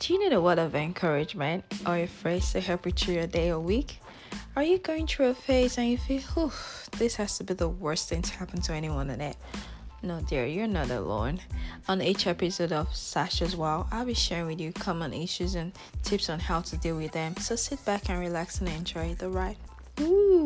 Do you need a word of encouragement or a phrase to help you through your day or week? Are you going through a phase and you feel, Whew, this has to be the worst thing to happen to anyone in it? No, dear, you're not alone. On each episode of Sasha's Wow, I'll be sharing with you common issues and tips on how to deal with them. So sit back and relax and enjoy the ride. Ooh.